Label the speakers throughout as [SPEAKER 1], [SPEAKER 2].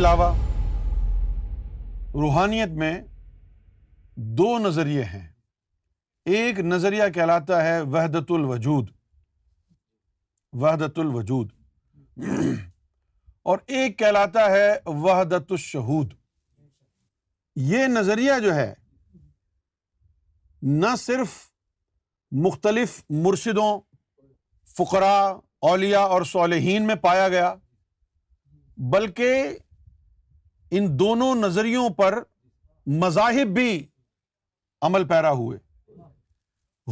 [SPEAKER 1] علاوہ روحانیت میں دو نظریے ہیں ایک نظریہ کہلاتا ہے وحدت الوجود وحدت الوجود اور ایک کہلاتا ہے وحدت الشہود یہ نظریہ جو ہے نہ صرف مختلف مرشدوں فقرا اولیا اور صالحین میں پایا گیا بلکہ ان دونوں نظریوں پر مذاہب بھی عمل پیرا ہوئے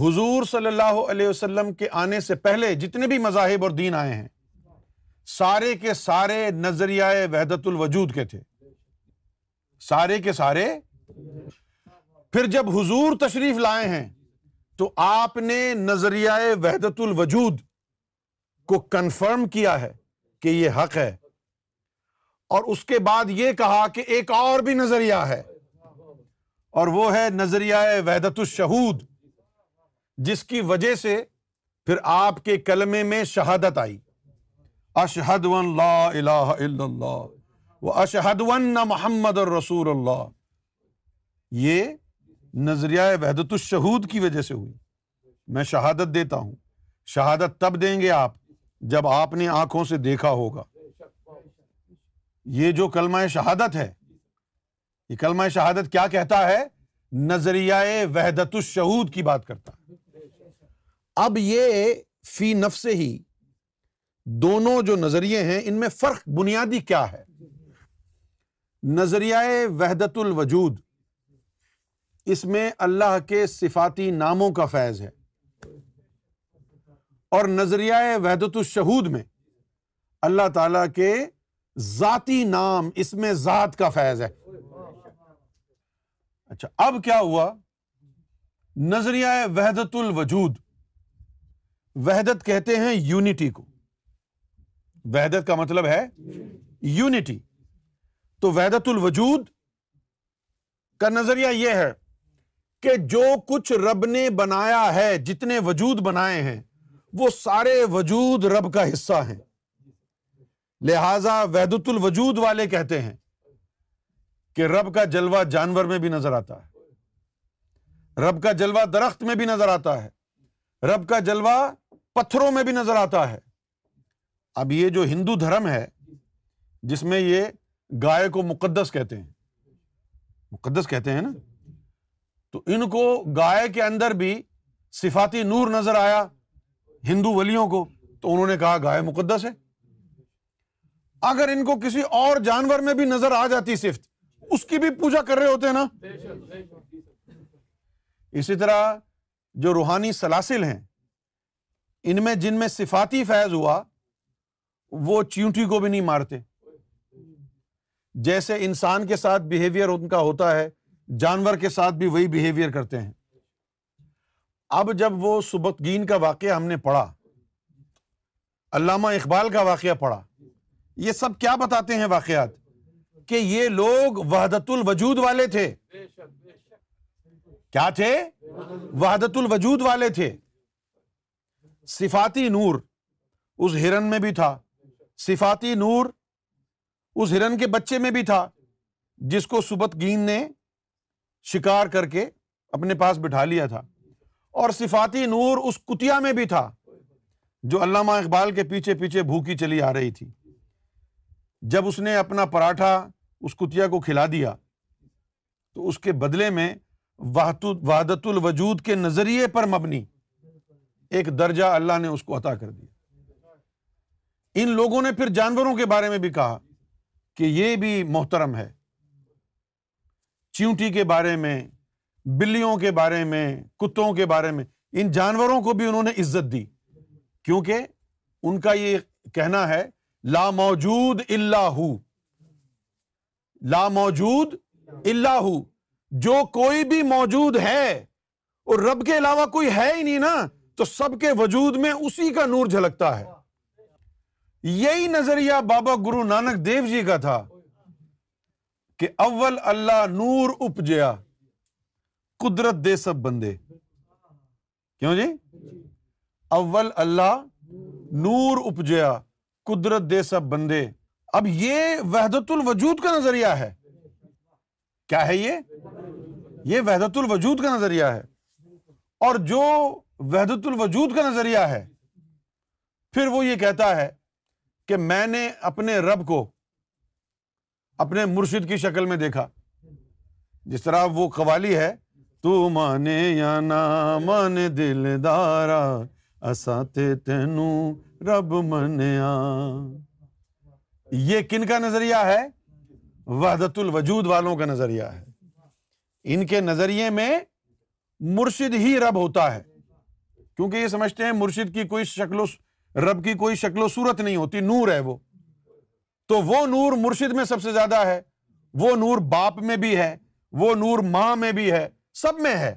[SPEAKER 1] حضور صلی اللہ علیہ وسلم کے آنے سے پہلے جتنے بھی مذاہب اور دین آئے ہیں سارے کے سارے نظریہ وحدت الوجود کے تھے سارے کے سارے پھر جب حضور تشریف لائے ہیں تو آپ نے نظریہ وحدت الوجود کو کنفرم کیا ہے کہ یہ حق ہے اور اس کے بعد یہ کہا کہ ایک اور بھی نظریہ ہے اور وہ ہے نظریہ ویدت الشہود جس کی وجہ سے پھر آپ کے کلمے میں شہادت آئی اشہد ون لا الہ الا اللہ وہ اشہد ون محمد رسول اللہ یہ نظریہ وحدت الشہود کی وجہ سے ہوئی میں شہادت دیتا ہوں شہادت تب دیں گے آپ جب آپ نے آنکھوں سے دیکھا ہوگا یہ جو کلمہ شہادت ہے یہ کلمہ شہادت کیا کہتا ہے نظریہ وحدت الشہود کی بات کرتا اب یہ فی نفس ہی دونوں جو نظریے ہیں ان میں فرق بنیادی کیا ہے نظریہ وحدت الوجود اس میں اللہ کے صفاتی ناموں کا فیض ہے اور نظریہ وحدت الشہود میں اللہ تعالی کے ذاتی نام اس میں ذات کا فیض ہے اچھا اب کیا ہوا نظریہ وحدت الوجود وحدت کہتے ہیں یونٹی کو وحدت کا مطلب ہے یونٹی تو وحدت الوجود کا نظریہ یہ ہے کہ جو کچھ رب نے بنایا ہے جتنے وجود بنائے ہیں وہ سارے وجود رب کا حصہ ہیں لہذا ویدت الوجود والے کہتے ہیں کہ رب کا جلوہ جانور میں بھی نظر آتا ہے رب کا جلوہ درخت میں بھی نظر آتا ہے رب کا جلوہ پتھروں میں بھی نظر آتا ہے اب یہ جو ہندو دھرم ہے جس میں یہ گائے کو مقدس کہتے ہیں مقدس کہتے ہیں نا تو ان کو گائے کے اندر بھی صفاتی نور نظر آیا ہندو ولیوں کو تو انہوں نے کہا گائے مقدس ہے اگر ان کو کسی اور جانور میں بھی نظر آ جاتی صفت اس کی بھی پوجا کر رہے ہوتے ہیں نا اسی طرح جو روحانی سلاسل ہیں ان میں جن میں صفاتی فیض ہوا وہ چیونٹی کو بھی نہیں مارتے جیسے انسان کے ساتھ بہیویئر ان کا ہوتا ہے جانور کے ساتھ بھی وہی بہیویئر کرتے ہیں اب جب وہ سبتگین کا واقعہ ہم نے پڑھا علامہ اقبال کا واقعہ پڑھا یہ سب کیا بتاتے ہیں واقعات کہ یہ لوگ وحدت الوجود والے تھے کیا تھے وحدت الوجود والے تھے صفاتی نور اس ہرن میں بھی تھا صفاتی نور اس ہرن کے بچے میں بھی تھا جس کو سبت گین نے شکار کر کے اپنے پاس بٹھا لیا تھا اور صفاتی نور اس کتیا میں بھی تھا جو علامہ اقبال کے پیچھے پیچھے بھوکی چلی آ رہی تھی جب اس نے اپنا پراٹھا اس کتیا کو کھلا دیا تو اس کے بدلے میں وحدت الوجود کے نظریے پر مبنی ایک درجہ اللہ نے اس کو عطا کر دیا ان لوگوں نے پھر جانوروں کے بارے میں بھی کہا کہ یہ بھی محترم ہے چیونٹی کے بارے میں بلیوں کے بارے میں کتوں کے بارے میں ان جانوروں کو بھی انہوں نے عزت دی کیونکہ ان کا یہ کہنا ہے لا موجود اللہ لا موجود اللہ جو کوئی بھی موجود ہے اور رب کے علاوہ کوئی ہے ہی نہیں نا تو سب کے وجود میں اسی کا نور جھلکتا ہے یہی نظریہ بابا گرو نانک دیو جی کا تھا کہ اول اللہ نور اپجیا قدرت دے سب بندے کیوں جی اول اللہ نور اپجیا قدرت دے سب بندے اب یہ وحدت الوجود کا نظریہ ہے کیا ہے یہ یہ وحدت الوجود کا نظریہ ہے اور جو وحدت الوجود کا نظریہ ہے پھر وہ یہ کہتا ہے کہ میں نے اپنے رب کو اپنے مرشد کی شکل میں دیکھا جس طرح وہ قوالی ہے تو مانے یا مانے دل اساتے تینوں رب منیا یہ کن کا نظریہ ہے وحدت الوجود والوں کا نظریہ ہے ان کے نظریے میں مرشد ہی رب ہوتا ہے کیونکہ یہ سمجھتے ہیں مرشد کی کوئی شکل و رب کی کوئی شکل و صورت نہیں ہوتی نور ہے وہ تو وہ نور مرشد میں سب سے زیادہ ہے وہ نور باپ میں بھی ہے وہ نور ماں میں بھی ہے سب میں ہے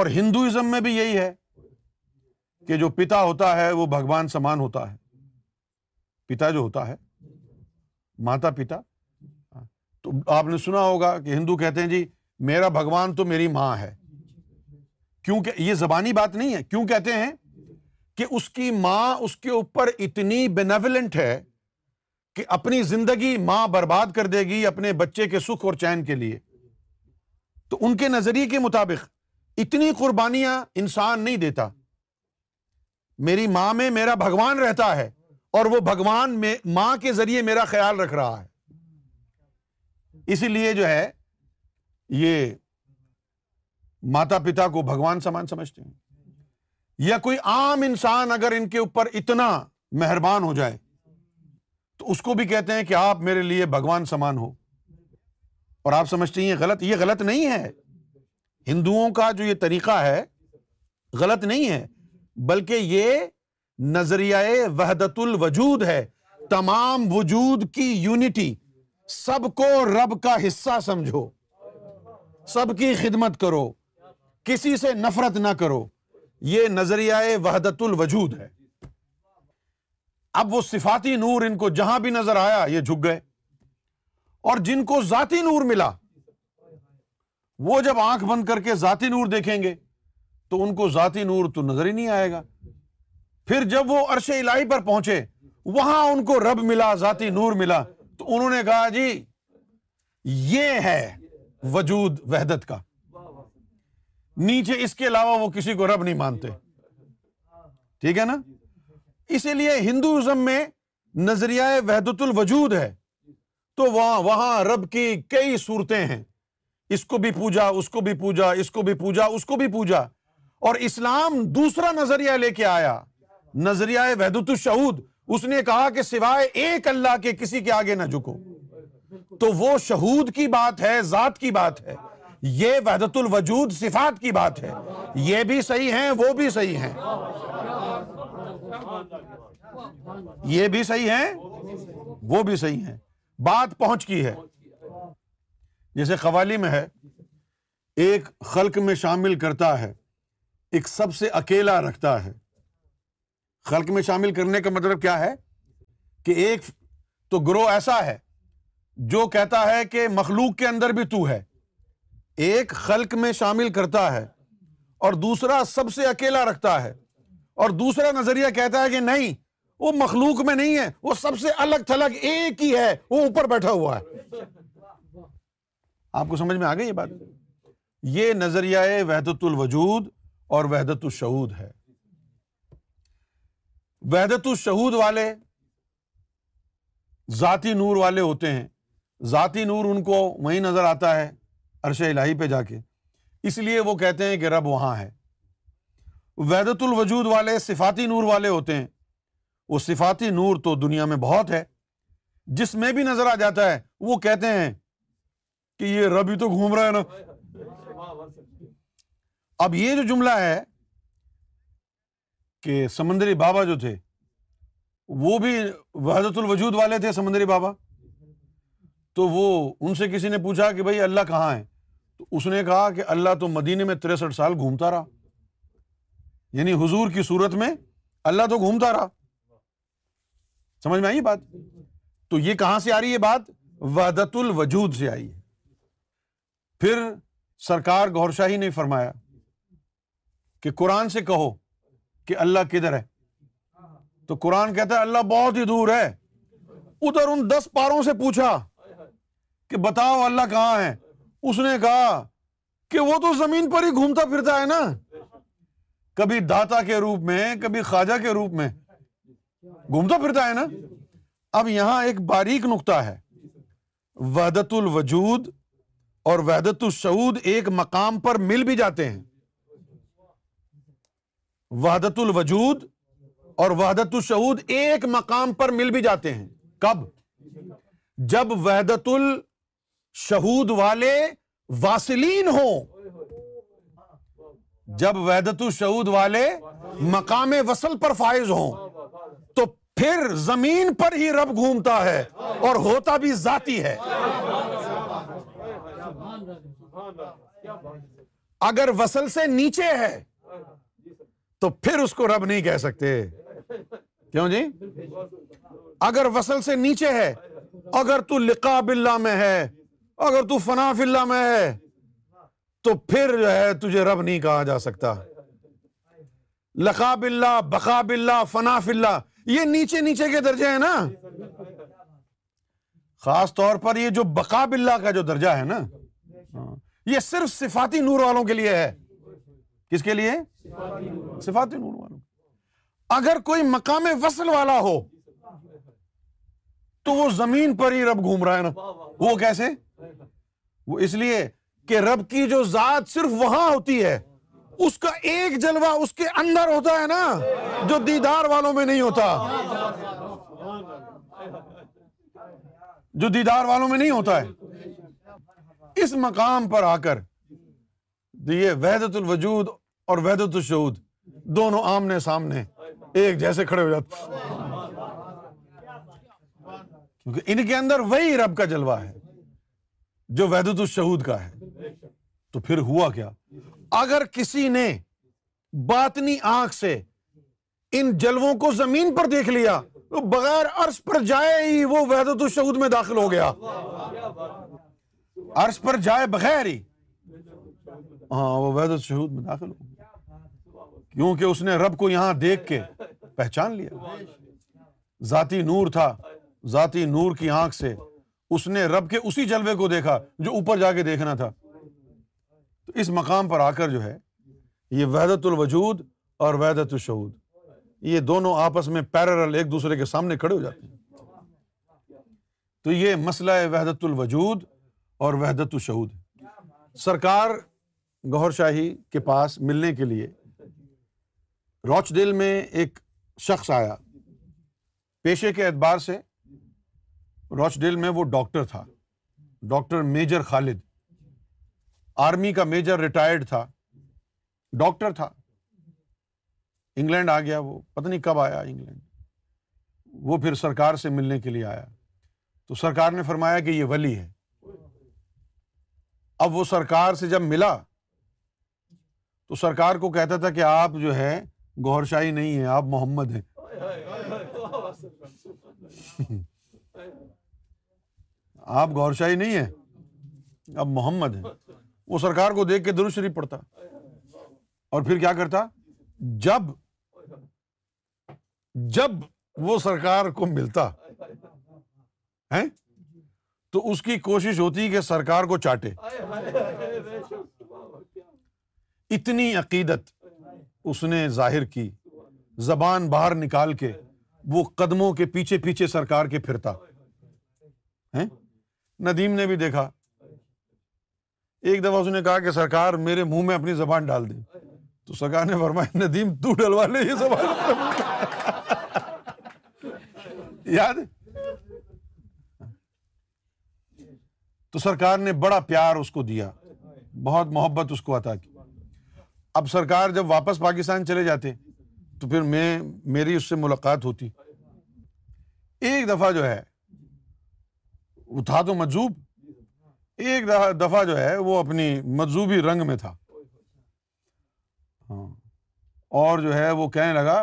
[SPEAKER 1] اور ہندوازم میں بھی یہی ہے کہ جو پتا ہوتا ہے وہ بھگوان سمان ہوتا ہے پتا جو ہوتا ہے ماتا پتا تو آپ نے سنا ہوگا کہ ہندو کہتے ہیں جی میرا بھگوان تو میری ماں ہے کیوں کہ یہ زبانی بات نہیں ہے کیوں کہتے ہیں کہ اس کی ماں اس کے اوپر اتنی بینولنٹ ہے کہ اپنی زندگی ماں برباد کر دے گی اپنے بچے کے سکھ اور چین کے لیے تو ان کے نظریے کے مطابق اتنی قربانیاں انسان نہیں دیتا میری ماں میں میرا بھگوان رہتا ہے اور وہ بھگوان ماں کے ذریعے میرا خیال رکھ رہا ہے اسی لیے جو ہے یہ ماتا پتا کو بھگوان سمان سمجھتے ہیں یا کوئی عام انسان اگر ان کے اوپر اتنا مہربان ہو جائے تو اس کو بھی کہتے ہیں کہ آپ میرے لیے بھگوان سمان ہو اور آپ سمجھتے ہیں یہ غلط یہ غلط نہیں ہے ہندوؤں کا جو یہ طریقہ ہے غلط نہیں ہے بلکہ یہ نظریہ وحدت الوجود ہے تمام وجود کی یونٹی سب کو رب کا حصہ سمجھو سب کی خدمت کرو کسی سے نفرت نہ کرو یہ نظریہ وحدت الوجود ہے اب وہ صفاتی نور ان کو جہاں بھی نظر آیا یہ جھک گئے اور جن کو ذاتی نور ملا وہ جب آنکھ بند کر کے ذاتی نور دیکھیں گے تو ان کو ذاتی نور تو نظر ہی نہیں آئے گا پھر جب وہ عرش الہی پر پہنچے وہاں ان کو رب ملا ذاتی نور ملا تو انہوں نے کہا جی یہ ہے وجود وحدت کا نیچے اس کے علاوہ وہ کسی کو رب نہیں مانتے ٹھیک ہے نا اسی لیے ہندوزم میں نظریہ وحدت الوجود ہے تو وہاں وہاں رب کی کئی صورتیں ہیں اس کو بھی پوجا اس کو بھی پوجا اس کو بھی پوجا اس کو بھی پوجا اور اسلام دوسرا نظریہ لے کے آیا نظریہ ویدت الشہود اس نے کہا کہ سوائے ایک اللہ کے کسی کے آگے نہ جھکو تو وہ شہود کی بات ہے ذات کی بات ہے یہ ویدت الوجود صفات کی بات ہے یہ بھی صحیح ہیں وہ بھی صحیح ہیں یہ بھی صحیح ہیں وہ بھی صحیح ہیں بات پہنچ کی ہے جیسے قوالی میں ہے ایک خلق میں شامل کرتا ہے ایک سب سے اکیلا رکھتا ہے خلق میں شامل کرنے کا مطلب کیا ہے کہ ایک تو گروہ ایسا ہے جو کہتا ہے کہ مخلوق کے اندر بھی تو ہے ایک خلق میں شامل کرتا ہے اور دوسرا سب سے اکیلا رکھتا ہے اور دوسرا نظریہ کہتا ہے کہ نہیں وہ مخلوق میں نہیں ہے وہ سب سے الگ تھلگ ایک ہی ہے وہ اوپر بیٹھا ہوا ہے آپ کو سمجھ میں آ گئی یہ بات یہ نظریہ وحدت الوجود اور وحدت الشہود ہے وحدت الشہود والے ذاتی نور والے ہوتے ہیں ذاتی نور ان کو وہیں نظر آتا ہے عرش الہی پہ جا کے اس لیے وہ کہتے ہیں کہ رب وہاں ہے وحدت الوجود والے صفاتی نور والے ہوتے ہیں وہ صفاتی نور تو دنیا میں بہت ہے جس میں بھی نظر آ جاتا ہے وہ کہتے ہیں کہ یہ رب ہی تو گھوم رہا ہے نا اب یہ جو جملہ ہے کہ سمندری بابا جو تھے وہ بھی وحدت الوجود والے تھے سمندری بابا تو وہ ان سے کسی نے پوچھا کہ بھائی اللہ کہاں ہے تو اس نے کہا کہ اللہ تو مدینے میں تریسٹھ سال گھومتا رہا یعنی حضور کی صورت میں اللہ تو گھومتا رہا سمجھ میں آئی بات تو یہ کہاں سے آ رہی ہے بات وحدت الوجود سے آئی پھر سرکار گور شاہی نے فرمایا کہ قرآن سے کہو کہ اللہ کدھر ہے تو قرآن کہتا ہے اللہ بہت ہی دور ہے ادھر ان دس پاروں سے پوچھا کہ بتاؤ اللہ کہاں ہے اس نے کہا کہ وہ تو زمین پر ہی گھومتا پھرتا ہے نا کبھی داتا کے روپ میں کبھی خواجہ کے روپ میں گھومتا پھرتا ہے نا اب یہاں ایک باریک نقطہ ہے وحدت الوجود اور وحدت السعود ایک مقام پر مل بھی جاتے ہیں وحدت الوجود اور وحدت الشعود ایک مقام پر مل بھی جاتے ہیں کب جب وحدت الشہود والے واسلین ہوں جب وحدت الشعود والے مقام وصل پر فائز ہو تو پھر زمین پر ہی رب گھومتا ہے اور ہوتا بھی ذاتی ہے اگر وصل سے نیچے ہے تو پھر اس کو رب نہیں کہہ سکتے کیوں جی اگر وصل سے نیچے ہے اگر تو باللہ میں ہے اگر تو اللہ میں ہے تو پھر جو ہے تجھے رب نہیں کہا جا سکتا لکابل اللہ فناف اللہ یہ نیچے نیچے کے درجے ہیں نا خاص طور پر یہ جو اللہ کا جو درجہ ہے نا ہاں، یہ صرف صفاتی نور والوں کے لیے ہے کس کے لیے صفات نور اگر کوئی مقام وصل والا ہو تو وہ زمین پر ہی رب گھوم رہا ہے نا وہ کیسے وہ اس لیے کہ رب کی جو ذات صرف وہاں ہوتی ہے اس کا ایک جلوہ اس کے اندر ہوتا ہے نا جو دیدار والوں میں نہیں ہوتا جو دیدار والوں میں نہیں ہوتا ہے اس مقام پر آ کر یہ وحدت الوجود اور وحدت الشہود دونوں آمنے سامنے ایک جیسے کھڑے ہو جاتے کیونکہ ان کے اندر وہی رب کا جلوہ ہے جو ویدت الشہود کا ہے تو پھر ہوا کیا اگر کسی نے باطنی آنکھ سے ان جلووں کو زمین پر دیکھ لیا تو بغیر ارس پر جائے ہی وہ الشہود میں داخل ہو گیا ارس پر جائے بغیر ہی ہاں وہ الشہود میں داخل ہو گیا کیونکہ اس نے رب کو یہاں دیکھ کے پہچان لیا ذاتی نور تھا ذاتی نور کی آنکھ سے اس نے رب کے اسی جلوے کو دیکھا جو اوپر جا کے دیکھنا تھا تو اس مقام پر آ کر جو ہے یہ وحدت الوجود اور وحدت الشعود یہ دونوں آپس میں پیررل ایک دوسرے کے سامنے کھڑے ہو جاتے ہیں تو یہ مسئلہ ہے وحدت الوجود اور وحدت الشعود سرکار گوہر شاہی کے پاس ملنے کے لیے روچ ڈیل میں ایک شخص آیا پیشے کے اعتبار سے روچ ڈیل میں وہ ڈاکٹر تھا ڈاکٹر میجر خالد آرمی کا میجر ریٹائرڈ تھا ڈاکٹر تھا انگلینڈ آ گیا وہ پتہ نہیں کب آیا انگلینڈ وہ پھر سرکار سے ملنے کے لیے آیا تو سرکار نے فرمایا کہ یہ ولی ہے اب وہ سرکار سے جب ملا تو سرکار کو کہتا تھا کہ آپ جو ہے گور شاہی نہیں ہے آپ محمد ہیں آپ گور شاہی نہیں ہے آپ محمد ہیں وہ سرکار کو دیکھ کے درست شریف پڑتا اور پھر کیا کرتا جب جب وہ سرکار کو ملتا ہے تو اس کی کوشش ہوتی کہ سرکار کو چاٹے اتنی عقیدت اس نے ظاہر کی زبان باہر نکال کے وہ قدموں کے پیچھے پیچھے سرکار کے پھرتا ندیم نے بھی دیکھا ایک دفعہ اس نے کہا کہ سرکار میرے منہ میں اپنی زبان ڈال دے تو سرکار نے فرمایا ندیم تو ڈلوا لے یہ زبان یاد تو سرکار نے بڑا پیار اس کو دیا بہت محبت اس کو عطا کی اب سرکار جب واپس پاکستان چلے جاتے تو پھر میں میری اس سے ملاقات ہوتی ایک دفعہ جو ہے وہ تھا تو مجزوب ایک دفعہ جو ہے وہ اپنی مجزوبی رنگ میں تھا ہاں۔ اور جو ہے وہ کہنے لگا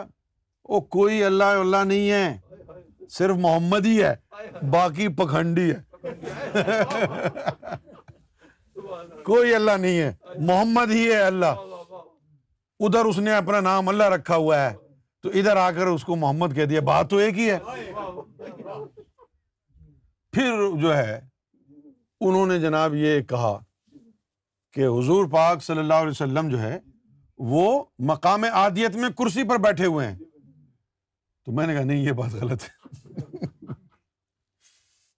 [SPEAKER 1] وہ کوئی اللہ اللہ نہیں ہے صرف محمد ہی ہے باقی پکھنڈی ہے کوئی اللہ نہیں ہے محمد ہی ہے اللہ ادھر اس نے اپنا نام اللہ رکھا ہوا ہے تو ادھر آ کر اس کو محمد کہہ دیا بات تو ایک ہی ہے پھر جو ہے انہوں نے جناب یہ کہا کہ حضور پاک صلی اللہ علیہ وسلم جو ہے وہ مقام عادیت میں کرسی پر بیٹھے ہوئے ہیں تو میں نے کہا نہیں یہ بات غلط ہے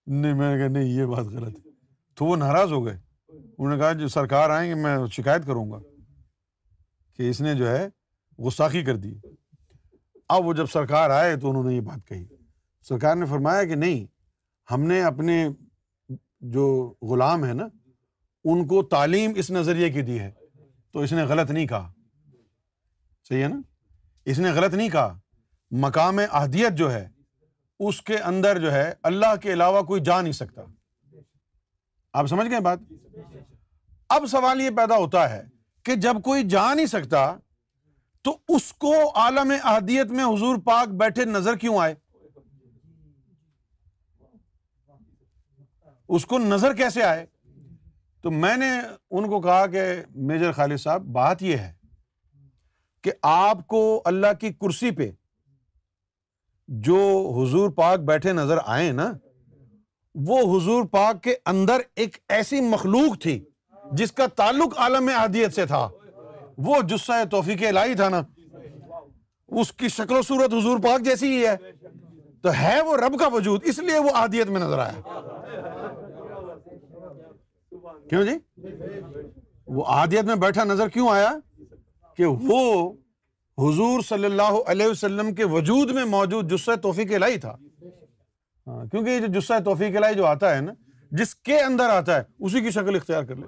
[SPEAKER 1] نہیں میں نے کہا نہیں یہ بات غلط ہے تو وہ ناراض ہو گئے انہوں نے کہا جو سرکار آئیں گے میں شکایت کروں گا کہ اس نے جو ہے گساخی کر دی اب وہ جب سرکار آئے تو انہوں نے یہ بات کہی سرکار نے فرمایا کہ نہیں ہم نے اپنے جو غلام ہے نا ان کو تعلیم اس نظریے کی دی ہے تو اس نے غلط نہیں کہا صحیح ہے نا اس نے غلط نہیں کہا مقام اہدیت جو ہے اس کے اندر جو ہے اللہ کے علاوہ کوئی جا نہیں سکتا آپ سمجھ گئے بات اب سوال یہ پیدا ہوتا ہے کہ جب کوئی جا نہیں سکتا تو اس کو عالم احدیت میں حضور پاک بیٹھے نظر کیوں آئے اس کو نظر کیسے آئے تو میں نے ان کو کہا کہ میجر خالد صاحب بات یہ ہے کہ آپ کو اللہ کی کرسی پہ جو حضور پاک بیٹھے نظر آئے نا وہ حضور پاک کے اندر ایک ایسی مخلوق تھی جس کا تعلق عالم احدیت سے تھا وہ جسہ توفیق الہی تھا نا اس کی شکل و صورت حضور پاک جیسی ہی ہے تو ہے وہ رب کا وجود اس لیے وہ آادیت میں نظر آیا کیوں جی وہ آیات میں بیٹھا نظر کیوں آیا کہ وہ حضور صلی اللہ علیہ وسلم کے وجود میں موجود جسہ توفیق الہی تھا ہاں، کیونکہ یہ جسہ توفیق الہی جو آتا ہے نا جس کے اندر آتا ہے اسی کی شکل اختیار کر لو